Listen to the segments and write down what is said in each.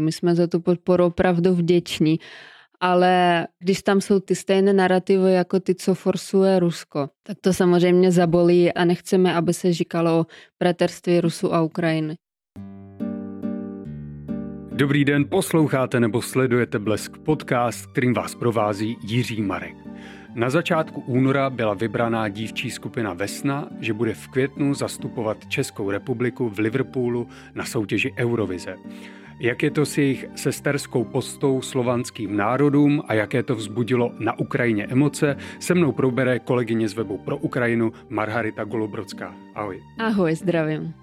My jsme za tu podporu opravdu vděční. Ale když tam jsou ty stejné narrativy jako ty, co forsuje Rusko, tak to samozřejmě zabolí a nechceme, aby se říkalo o bratrství Rusu a Ukrajiny. Dobrý den, posloucháte nebo sledujete Blesk podcast, kterým vás provází Jiří Marek. Na začátku února byla vybraná dívčí skupina Vesna, že bude v květnu zastupovat Českou republiku v Liverpoolu na soutěži Eurovize. Jak je to s jejich sesterskou postou slovanským národům a jaké to vzbudilo na Ukrajině emoce, se mnou probere kolegyně z webu pro Ukrajinu Margarita Golubrodská. Ahoj. Ahoj, zdravím.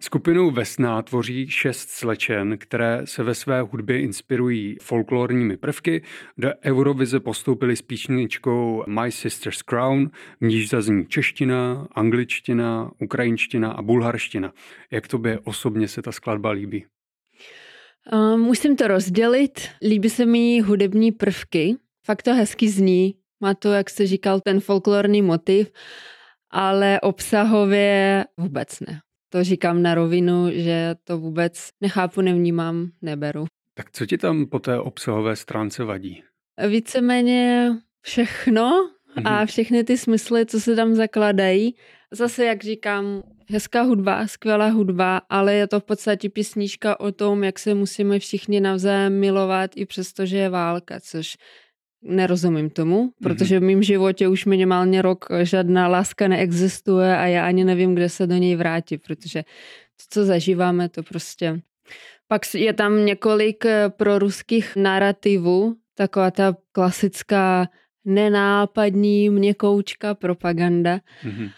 Skupinu Vesná tvoří šest slečen, které se ve své hudbě inspirují folklorními prvky. Do Eurovize postoupili s píšničkou My Sister's Crown, v níž zazní čeština, angličtina, ukrajinština a bulharština. Jak tobě osobně se ta skladba líbí? Uh, musím to rozdělit. Líbí se mi hudební prvky. Fakt to hezky zní. Má to, jak jste říkal, ten folklorní motiv, ale obsahově vůbec ne. To říkám na rovinu, že to vůbec nechápu, nevnímám, neberu. Tak co ti tam po té obsahové stránce vadí? Víceméně všechno a mhm. všechny ty smysly, co se tam zakladají. Zase, jak říkám, hezká hudba, skvělá hudba, ale je to v podstatě písnička o tom, jak se musíme všichni navzájem milovat i přesto, že je válka, což nerozumím tomu, mhm. protože v mém životě už minimálně rok žádná láska neexistuje a já ani nevím, kde se do něj vrátit, protože to, co zažíváme, to prostě... Pak je tam několik eh, proruských narrativů, taková ta klasická nenápadní měkoučka propaganda. Mm-hmm.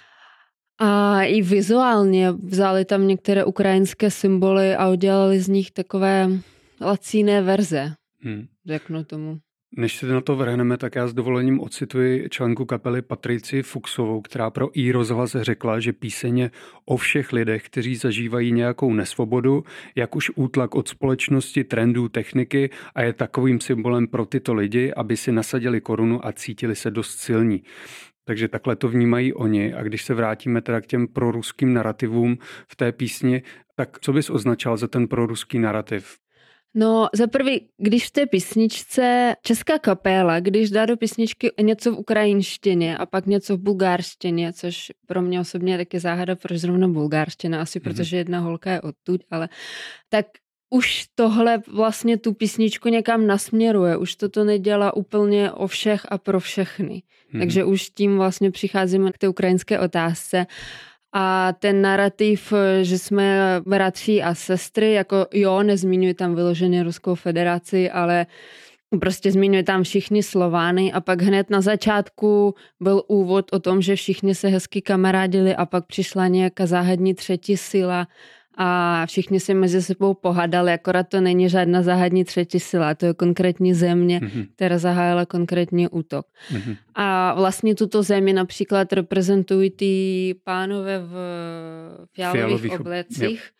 A i vizuálně vzali tam některé ukrajinské symboly a udělali z nich takové lacíné verze, hmm. řeknu tomu. Než se na to vrhneme, tak já s dovolením ocituji členku kapely Patrici Fuxovou, která pro i rozhlas řekla, že píseň o všech lidech, kteří zažívají nějakou nesvobodu, jak už útlak od společnosti, trendů, techniky a je takovým symbolem pro tyto lidi, aby si nasadili korunu a cítili se dost silní. Takže takhle to vnímají oni. A když se vrátíme teda k těm proruským narrativům v té písni, tak co bys označal za ten proruský narrativ? No, za prvý, když v té písničce česká kapela, když dá do písničky něco v ukrajinštině a pak něco v bulgárštině, což pro mě osobně je taky záhada, proč zrovna bulgárština, asi mm-hmm. protože jedna holka je odtud, ale tak už tohle vlastně tu písničku někam nasměruje, už toto nedělá úplně o všech a pro všechny. Hmm. Takže už tím vlastně přicházíme k té ukrajinské otázce. A ten narrativ, že jsme bratři a sestry, jako jo, nezmiňuje tam vyloženě Ruskou federaci, ale prostě zmiňuje tam všichni Slovány a pak hned na začátku byl úvod o tom, že všichni se hezky kamarádili a pak přišla nějaká záhadní třetí síla a všichni si mezi sebou pohádali, akorát to není žádná záhadní třetí sila, to je konkrétní země, mm-hmm. která zahájila konkrétní útok. Mm-hmm. A vlastně tuto zemi například reprezentují ty pánové v fialových, fialových oblecích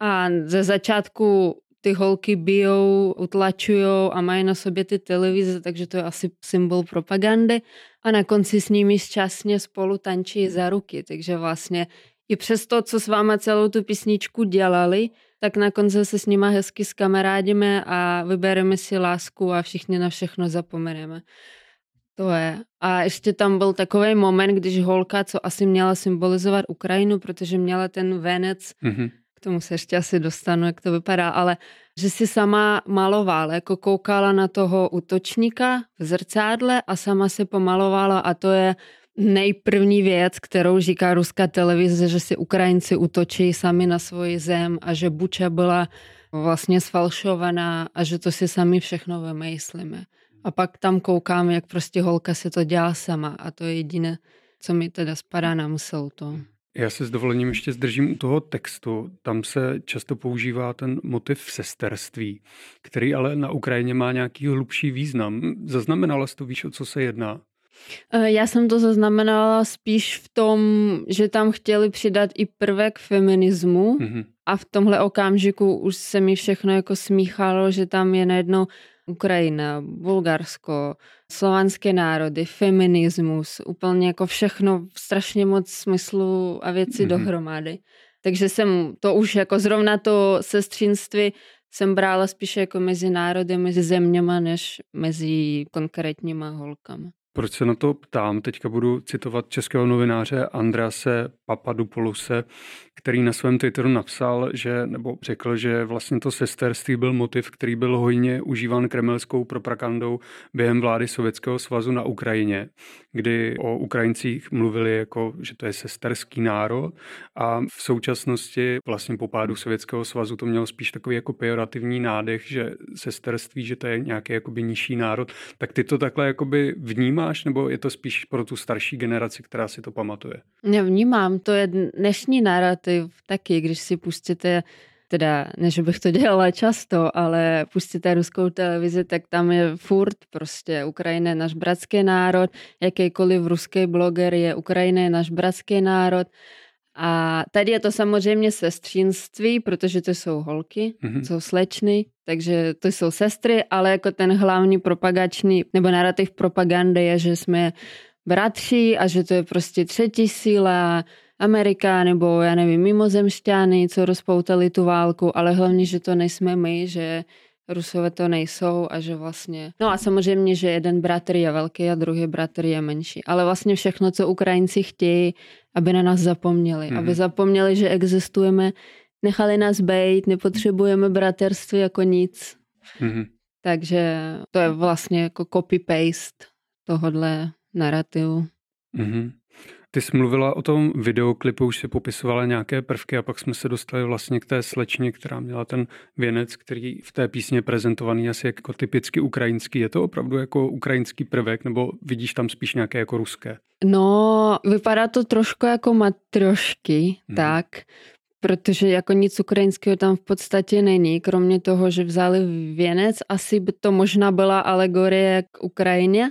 a ze začátku ty holky bijou, utlačují a mají na sobě ty televize, takže to je asi symbol propagandy. A na konci s nimi šťastně spolu tančí za ruky, takže vlastně i přes to, co s váma celou tu písničku dělali, tak na konci se s nima hezky skamarádíme a vybereme si lásku a všichni na všechno zapomeneme. To je. A ještě tam byl takový moment, když holka, co asi měla symbolizovat Ukrajinu, protože měla ten venec, mm-hmm. k tomu se ještě asi dostanu, jak to vypadá, ale že si sama malovala, jako koukala na toho útočníka v zrcádle a sama se pomalovala a to je nejprvní věc, kterou říká ruská televize, že si Ukrajinci utočí sami na svoji zem a že Buča byla vlastně sfalšovaná a že to si sami všechno vymyslíme. A pak tam koukám, jak prostě holka si to dělá sama a to je jediné, co mi teda spadá na mysl to. Já se s dovolením ještě zdržím u toho textu. Tam se často používá ten motiv sesterství, který ale na Ukrajině má nějaký hlubší význam. Zaznamenala jsi to, víš, o co se jedná? Eh, já jsem to zaznamenala spíš v tom, že tam chtěli přidat i prvek feminismu mm-hmm. a v tomhle okamžiku už se mi všechno jako smíchalo, že tam je najednou Ukrajina, Bulgarsko, slovanské národy, feminismus, úplně jako všechno, strašně moc smyslu a věci mm-hmm. dohromady. Takže jsem to už jako zrovna to sestřinství jsem brala spíše jako mezi národy, mezi zeměma, než mezi konkrétníma holkama. Proč se na to ptám? Teďka budu citovat českého novináře Andrease Papadopoulose, který na svém Twitteru napsal, že, nebo řekl, že vlastně to sesterství byl motiv, který byl hojně užíván kremelskou propagandou během vlády Sovětského svazu na Ukrajině, kdy o Ukrajincích mluvili jako, že to je sesterský národ a v současnosti vlastně po pádu Sovětského svazu to mělo spíš takový jako pejorativní nádech, že sesterství, že to je nějaký jakoby nižší národ. Tak ty to takhle jakoby vnímáš, nebo je to spíš pro tu starší generaci, která si to pamatuje? Nevnímám, to je dnešní narrativ taky, když si pustíte teda, ne, že bych to dělala často, ale pustíte ruskou televizi, tak tam je furt prostě Ukrajina je náš bratský národ, jakýkoliv ruský bloger je Ukrajina je náš bratský národ. A tady je to samozřejmě sestřínství, protože to jsou holky, mm-hmm. jsou slečny, takže to jsou sestry, ale jako ten hlavní propagační nebo narrativ propagandy je, že jsme bratři a že to je prostě třetí síla, Amerika nebo já nevím, mimozemšťany, co rozpoutali tu válku, ale hlavně, že to nejsme my, že Rusové to nejsou a že vlastně... No a samozřejmě, že jeden bratr je velký a druhý bratr je menší. Ale vlastně všechno, co Ukrajinci chtějí, aby na nás zapomněli. Mm-hmm. Aby mhm. zapomněli, že existujeme, nechali nás bejt, nepotřebujeme braterství jako nic. Mm-hmm. Takže to je vlastně jako copy-paste tohodle narrativu. Mm-hmm. Ty jsi mluvila o tom videoklipu, už si popisovala nějaké prvky a pak jsme se dostali vlastně k té slečně, která měla ten věnec, který v té písně je prezentovaný asi jako typicky ukrajinský. Je to opravdu jako ukrajinský prvek nebo vidíš tam spíš nějaké jako ruské? No, vypadá to trošku jako matrošky, hmm. tak, protože jako nic ukrajinského tam v podstatě není, kromě toho, že vzali věnec, asi by to možná byla alegorie k Ukrajině,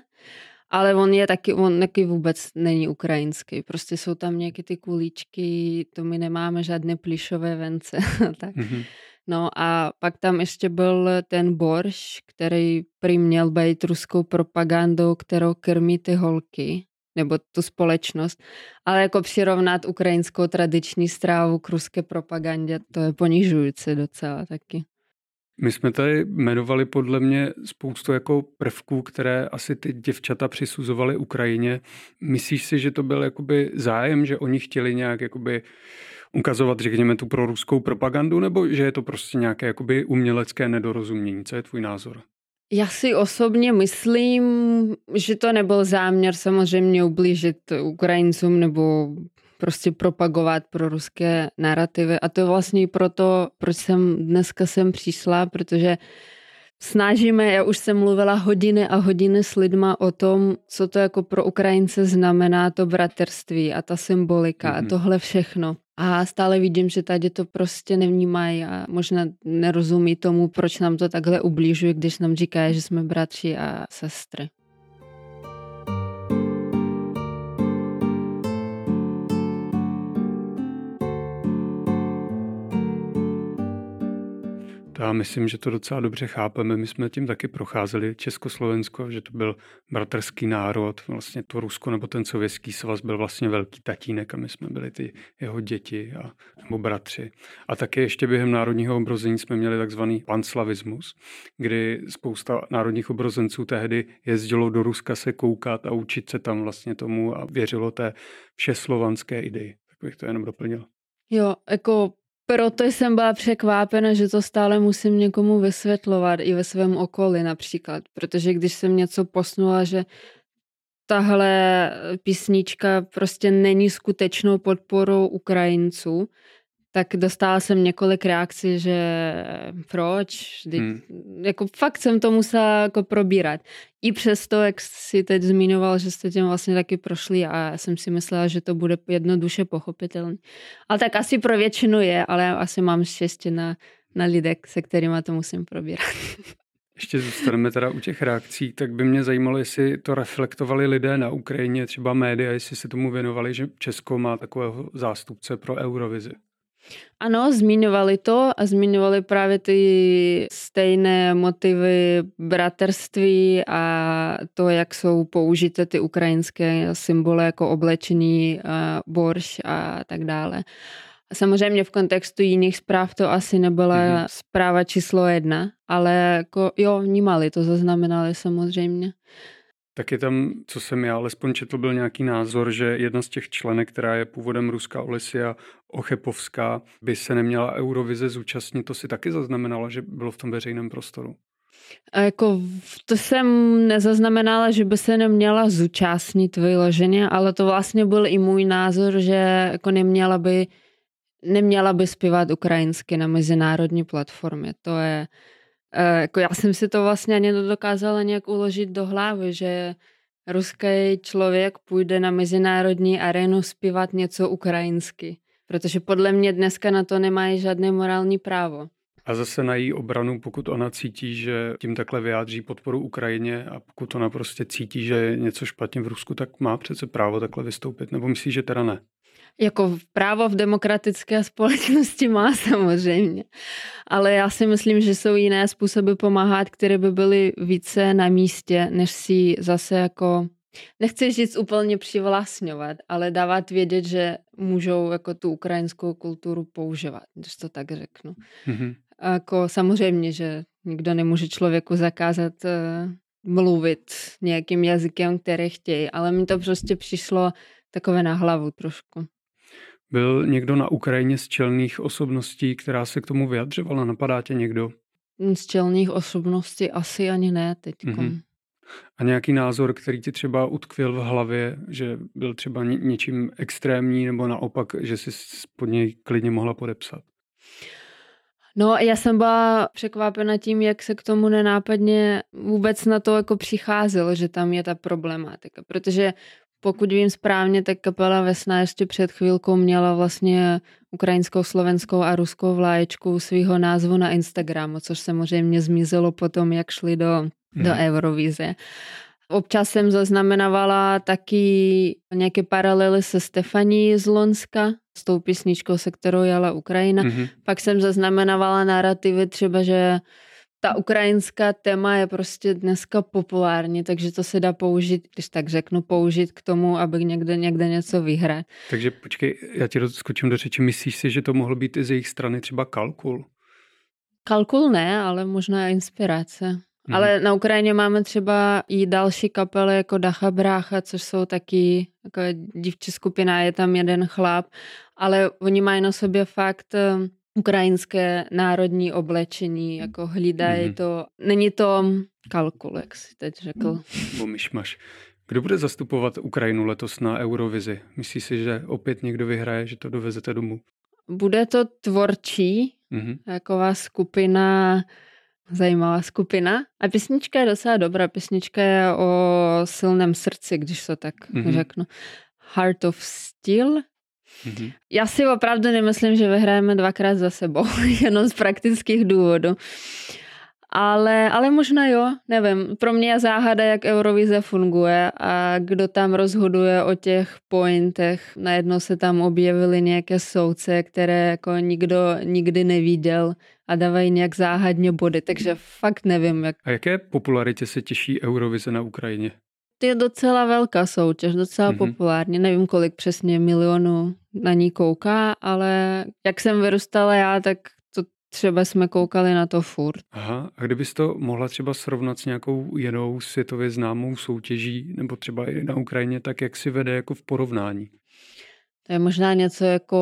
ale on je taky, on taky vůbec není ukrajinský. Prostě jsou tam nějaké ty kulíčky, to my nemáme žádné plišové vence. tak. Mm-hmm. No a pak tam ještě byl ten borš, který prý měl být ruskou propagandou, kterou krmí ty holky, nebo tu společnost. Ale jako přirovnat ukrajinskou tradiční strávu k ruské propagandě, to je ponižující docela taky. My jsme tady jmenovali podle mě spoustu jako prvků, které asi ty děvčata přisuzovaly Ukrajině. Myslíš si, že to byl jakoby zájem, že oni chtěli nějak jakoby ukazovat, řekněme, tu proruskou propagandu, nebo že je to prostě nějaké jakoby umělecké nedorozumění? Co je tvůj názor? Já si osobně myslím, že to nebyl záměr samozřejmě ublížit Ukrajincům nebo prostě propagovat pro ruské narrativy. A to je vlastně proto, proč jsem dneska sem přišla, protože snažíme, já už jsem mluvila hodiny a hodiny s lidma o tom, co to jako pro Ukrajince znamená to bratrství a ta symbolika mm-hmm. a mhm. tohle všechno. A stále vidím, že tady to prostě nevnímají a možná nerozumí tomu, proč nám to takhle ubližuje, když nám říkají, že jsme bratři a sestry. Já myslím, že to docela dobře chápeme. My jsme tím taky procházeli Československo, že to byl bratrský národ, vlastně to Rusko nebo ten sovětský svaz byl vlastně velký tatínek a my jsme byli ty jeho děti a, nebo bratři. A taky ještě během národního obrození jsme měli takzvaný panslavismus, kdy spousta národních obrozenců tehdy jezdilo do Ruska se koukat a učit se tam vlastně tomu a věřilo té všeslovanské ideji. Tak bych to jenom doplnil. Jo, jako proto jsem byla překvápena, že to stále musím někomu vysvětlovat i ve svém okolí například, protože když jsem něco posnula, že tahle písnička prostě není skutečnou podporou Ukrajinců, tak dostala jsem několik reakcí, že proč, hmm. jako fakt jsem to musela jako probírat. I přesto, jak si teď zmiňoval, že jste tím vlastně taky prošli a já jsem si myslela, že to bude jednoduše pochopitelné. Ale tak asi pro většinu je, ale asi mám štěstí na, na lidek, se kterými to musím probírat. Ještě zůstaneme teda u těch reakcí, tak by mě zajímalo, jestli to reflektovali lidé na Ukrajině, třeba média, jestli se tomu věnovali, že Česko má takového zástupce pro Eurovizi. Ano, zmiňovali to a zmiňovali právě ty stejné motivy bratrství a to, jak jsou použité ty ukrajinské symboly jako oblečení, borš a tak dále. Samozřejmě v kontextu jiných zpráv to asi nebyla mm-hmm. zpráva číslo jedna, ale jako, jo, vnímali to, zaznamenali samozřejmě. Tak je tam, co jsem já alespoň četl, byl nějaký názor, že jedna z těch členek, která je původem ruská Olesia Ochepovská, by se neměla Eurovize zúčastnit. To si taky zaznamenala, že bylo v tom veřejném prostoru. A jako to jsem nezaznamenala, že by se neměla zúčastnit vyloženě, ale to vlastně byl i můj názor, že jako neměla by neměla by zpívat ukrajinsky na mezinárodní platformě. To je, jako já jsem si to vlastně ani nedokázala nějak uložit do hlavy, že ruský člověk půjde na mezinárodní arénu zpívat něco ukrajinsky. Protože podle mě dneska na to nemají žádné morální právo. A zase na její obranu, pokud ona cítí, že tím takhle vyjádří podporu Ukrajině a pokud ona prostě cítí, že je něco špatně v Rusku, tak má přece právo takhle vystoupit. Nebo myslí, že teda ne? Jako právo v demokratické společnosti má samozřejmě. Ale já si myslím, že jsou jiné způsoby pomáhat, které by byly více na místě, než si zase jako nechci říct úplně přivlastňovat, ale dávat vědět, že můžou jako tu ukrajinskou kulturu používat, když to tak řeknu. Mm-hmm. Jako samozřejmě, že nikdo nemůže člověku zakázat uh, mluvit nějakým jazykem, který chtějí, ale mi to prostě přišlo takové na hlavu trošku. Byl někdo na Ukrajině z čelných osobností, která se k tomu vyjadřovala? Napadá tě někdo? Z čelných osobností asi ani ne teď. Mm-hmm. A nějaký názor, který ti třeba utkvěl v hlavě, že byl třeba něčím extrémní, nebo naopak, že jsi pod něj klidně mohla podepsat? No, já jsem byla překvapena tím, jak se k tomu nenápadně vůbec na to jako přicházelo, že tam je ta problematika, protože pokud vím správně, tak kapela Vesna ještě před chvílkou měla vlastně ukrajinskou, slovenskou a ruskou vlaječku svého názvu na Instagramu, což samozřejmě zmizelo potom, jak šli do, hmm. do Eurovize. Občas jsem zaznamenávala taky nějaké paralely se Stefaní z Lonska, s tou písničkou, se kterou jela Ukrajina. Mm-hmm. Pak jsem zaznamenávala narrativy třeba, že ta ukrajinská téma je prostě dneska populární, takže to se dá použít, když tak řeknu, použít k tomu, aby někde, někde něco vyhrát. Takže počkej, já ti skočím do řeči. Myslíš si, že to mohlo být i z jejich strany třeba kalkul? Kalkul ne, ale možná inspirace. Hmm. Ale na Ukrajině máme třeba i další kapely jako Dacha Brácha, což jsou taky jako dívčí skupina, je tam jeden chlap, ale oni mají na sobě fakt eh, ukrajinské národní oblečení, jako hlídají mm-hmm. to. Není to kalkul, jak si teď řekl. Bo myšmaš. Kdo bude zastupovat Ukrajinu letos na Eurovizi? Myslíš si, že opět někdo vyhraje, že to dovezete domů? Bude to tvorčí, mm-hmm. taková skupina, zajímavá skupina. A písnička je docela dobrá. Písnička je o silném srdci, když to tak mm-hmm. řeknu. Heart of Steel Mm-hmm. Já si opravdu nemyslím, že vyhrajeme dvakrát za sebou, jenom z praktických důvodů. Ale, ale možná jo, nevím. Pro mě je záhada, jak Eurovize funguje a kdo tam rozhoduje o těch pointech. Najednou se tam objevily nějaké soudce, které jako nikdo nikdy neviděl a dávají nějak záhadně body, takže fakt nevím. Jak... A jaké popularitě se těší Eurovize na Ukrajině? Je docela velká soutěž, docela mm-hmm. populární. Nevím, kolik přesně milionů na ní kouká, ale jak jsem vyrůstala já, tak to třeba jsme koukali na to furt. Aha, a kdybys to mohla třeba srovnat s nějakou jinou světově známou soutěží, nebo třeba i na Ukrajině, tak jak si vede jako v porovnání? To je možná něco jako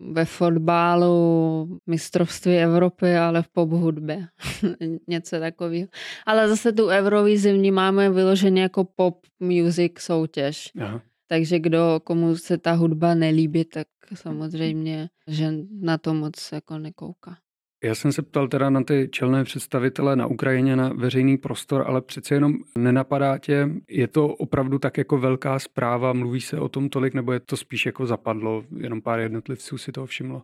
ve fotbalu mistrovství Evropy, ale v pop hudbě. něco takového. Ale zase tu Eurovizi vnímáme vyloženě jako pop music soutěž. Aha. Takže kdo, komu se ta hudba nelíbí, tak samozřejmě, že na to moc jako nekouká. Já jsem se ptal teda na ty čelné představitele na Ukrajině, na veřejný prostor, ale přece jenom nenapadá tě, je to opravdu tak jako velká zpráva, mluví se o tom tolik, nebo je to spíš jako zapadlo, jenom pár jednotlivců si toho všimlo?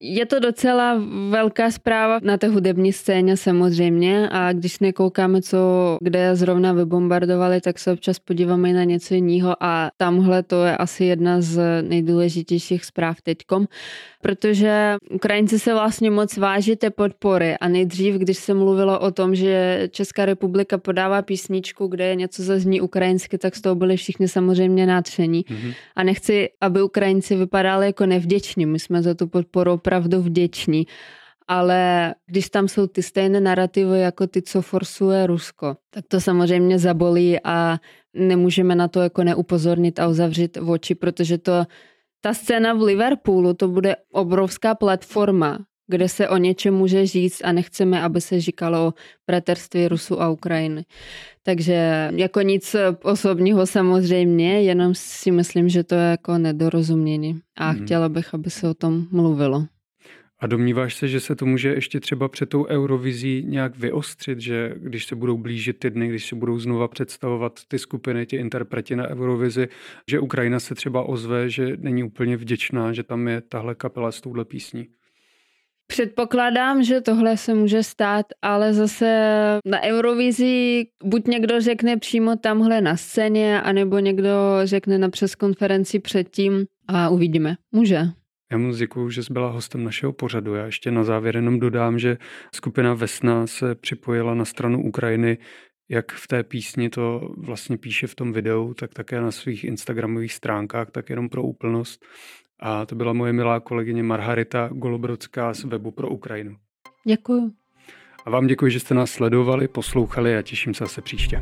Je to docela velká zpráva na té hudební scéně samozřejmě a když nekoukáme, co kde zrovna vybombardovali, tak se občas podíváme na něco jiného a tamhle to je asi jedna z nejdůležitějších zpráv teďkom, protože Ukrajinci se vlastně moc váží té podpory a nejdřív, když se mluvilo o tom, že Česká republika podává písničku, kde je něco zazní ukrajinsky, tak z toho byli všichni samozřejmě nadšení. Mm-hmm. A nechci, aby Ukrajinci vypadali jako nevděční. My jsme za tu podporu opravdu vděční. Ale když tam jsou ty stejné narrativy jako ty, co forsuje Rusko, tak to samozřejmě zabolí a nemůžeme na to jako neupozornit a uzavřít oči, protože to ta scéna v Liverpoolu, to bude obrovská platforma, kde se o něčem může říct a nechceme, aby se říkalo o bratrství Rusu a Ukrajiny. Takže jako nic osobního samozřejmě, jenom si myslím, že to je jako nedorozumění a hmm. chtěla bych, aby se o tom mluvilo. A domníváš se, že se to může ještě třeba před tou Eurovizí nějak vyostřit, že když se budou blížit ty dny, když se budou znova představovat ty skupiny, ty interpreti na Eurovizi, že Ukrajina se třeba ozve, že není úplně vděčná, že tam je tahle kapela s touhle písní? Předpokládám, že tohle se může stát, ale zase na Eurovizi buď někdo řekne přímo tamhle na scéně, anebo někdo řekne na přeskonferenci předtím a uvidíme. Může. Já moc děkuji, že jsi byla hostem našeho pořadu. Já ještě na závěr jenom dodám, že skupina Vesna se připojila na stranu Ukrajiny, jak v té písni to vlastně píše v tom videu, tak také na svých Instagramových stránkách, tak jenom pro úplnost. A to byla moje milá kolegyně Marharita Golobrodská z webu pro Ukrajinu. Děkuji. A vám děkuji, že jste nás sledovali, poslouchali a těším se zase příště.